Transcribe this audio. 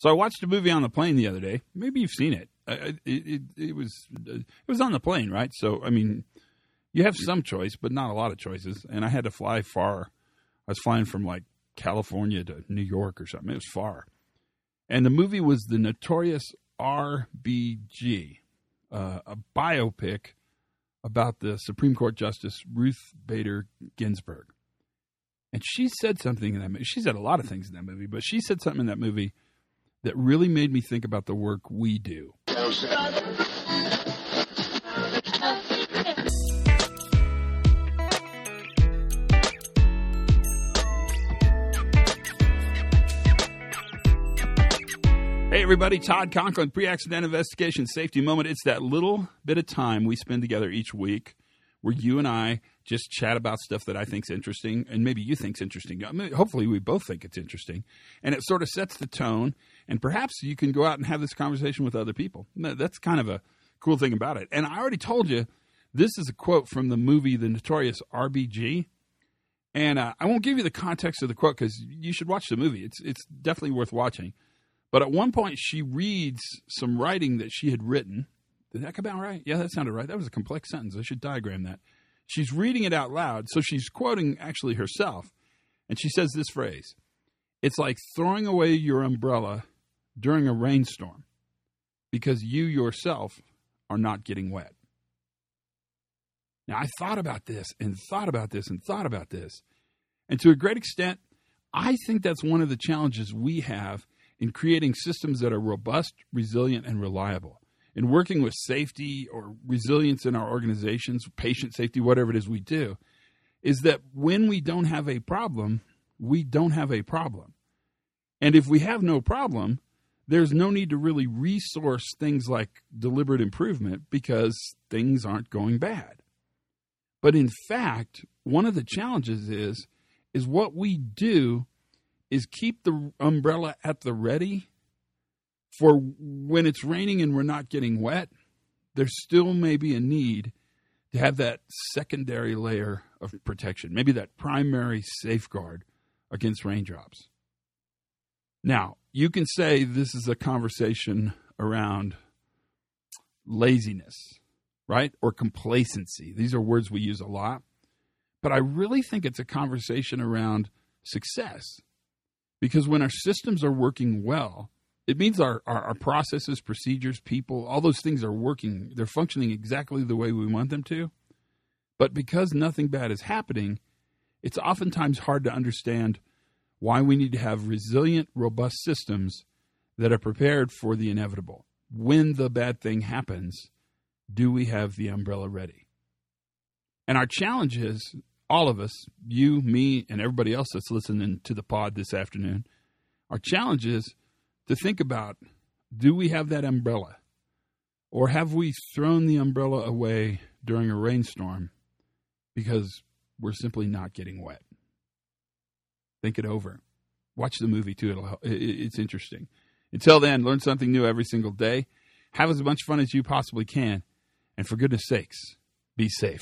So I watched a movie on the plane the other day. Maybe you've seen it. it, it, it was it was on the plane, right? So I mean, you have some choice, but not a lot of choices. And I had to fly far. I was flying from like California to New York or something. It was far. And the movie was the notorious RBG, uh, a biopic about the Supreme Court Justice Ruth Bader Ginsburg. And she said something in that movie. She said a lot of things in that movie, but she said something in that movie that really made me think about the work we do. Hey, everybody, Todd Conklin, pre accident investigation safety moment. It's that little bit of time we spend together each week where you and I just chat about stuff that I think's interesting, and maybe you think's interesting. I mean, hopefully, we both think it's interesting, and it sort of sets the tone. And perhaps you can go out and have this conversation with other people. That's kind of a cool thing about it. And I already told you this is a quote from the movie The Notorious RBG. And uh, I won't give you the context of the quote because you should watch the movie. It's it's definitely worth watching. But at one point, she reads some writing that she had written. Did that come out right? Yeah, that sounded right. That was a complex sentence. I should diagram that. She's reading it out loud, so she's quoting actually herself. And she says this phrase It's like throwing away your umbrella during a rainstorm because you yourself are not getting wet. Now, I thought about this and thought about this and thought about this. And to a great extent, I think that's one of the challenges we have in creating systems that are robust, resilient, and reliable. In working with safety or resilience in our organizations, patient safety, whatever it is we do, is that when we don't have a problem, we don't have a problem. And if we have no problem, there's no need to really resource things like deliberate improvement because things aren't going bad. But in fact, one of the challenges is is what we do is keep the umbrella at the ready for when it's raining and we're not getting wet. There still may be a need to have that secondary layer of protection, maybe that primary safeguard against raindrops. Now, you can say this is a conversation around laziness, right? Or complacency. These are words we use a lot. But I really think it's a conversation around success. Because when our systems are working well, it means our, our, our, processes, procedures, people, all those things are working. They're functioning exactly the way we want them to. But because nothing bad is happening, it's oftentimes hard to understand why we need to have resilient, robust systems that are prepared for the inevitable. When the bad thing happens, do we have the umbrella ready? And our challenge is all of us, you, me, and everybody else that's listening to the pod this afternoon, our challenge is to think about do we have that umbrella? Or have we thrown the umbrella away during a rainstorm because we're simply not getting wet? Think it over. Watch the movie too. It'll help. It's interesting. Until then, learn something new every single day. Have as much fun as you possibly can. And for goodness sakes, be safe.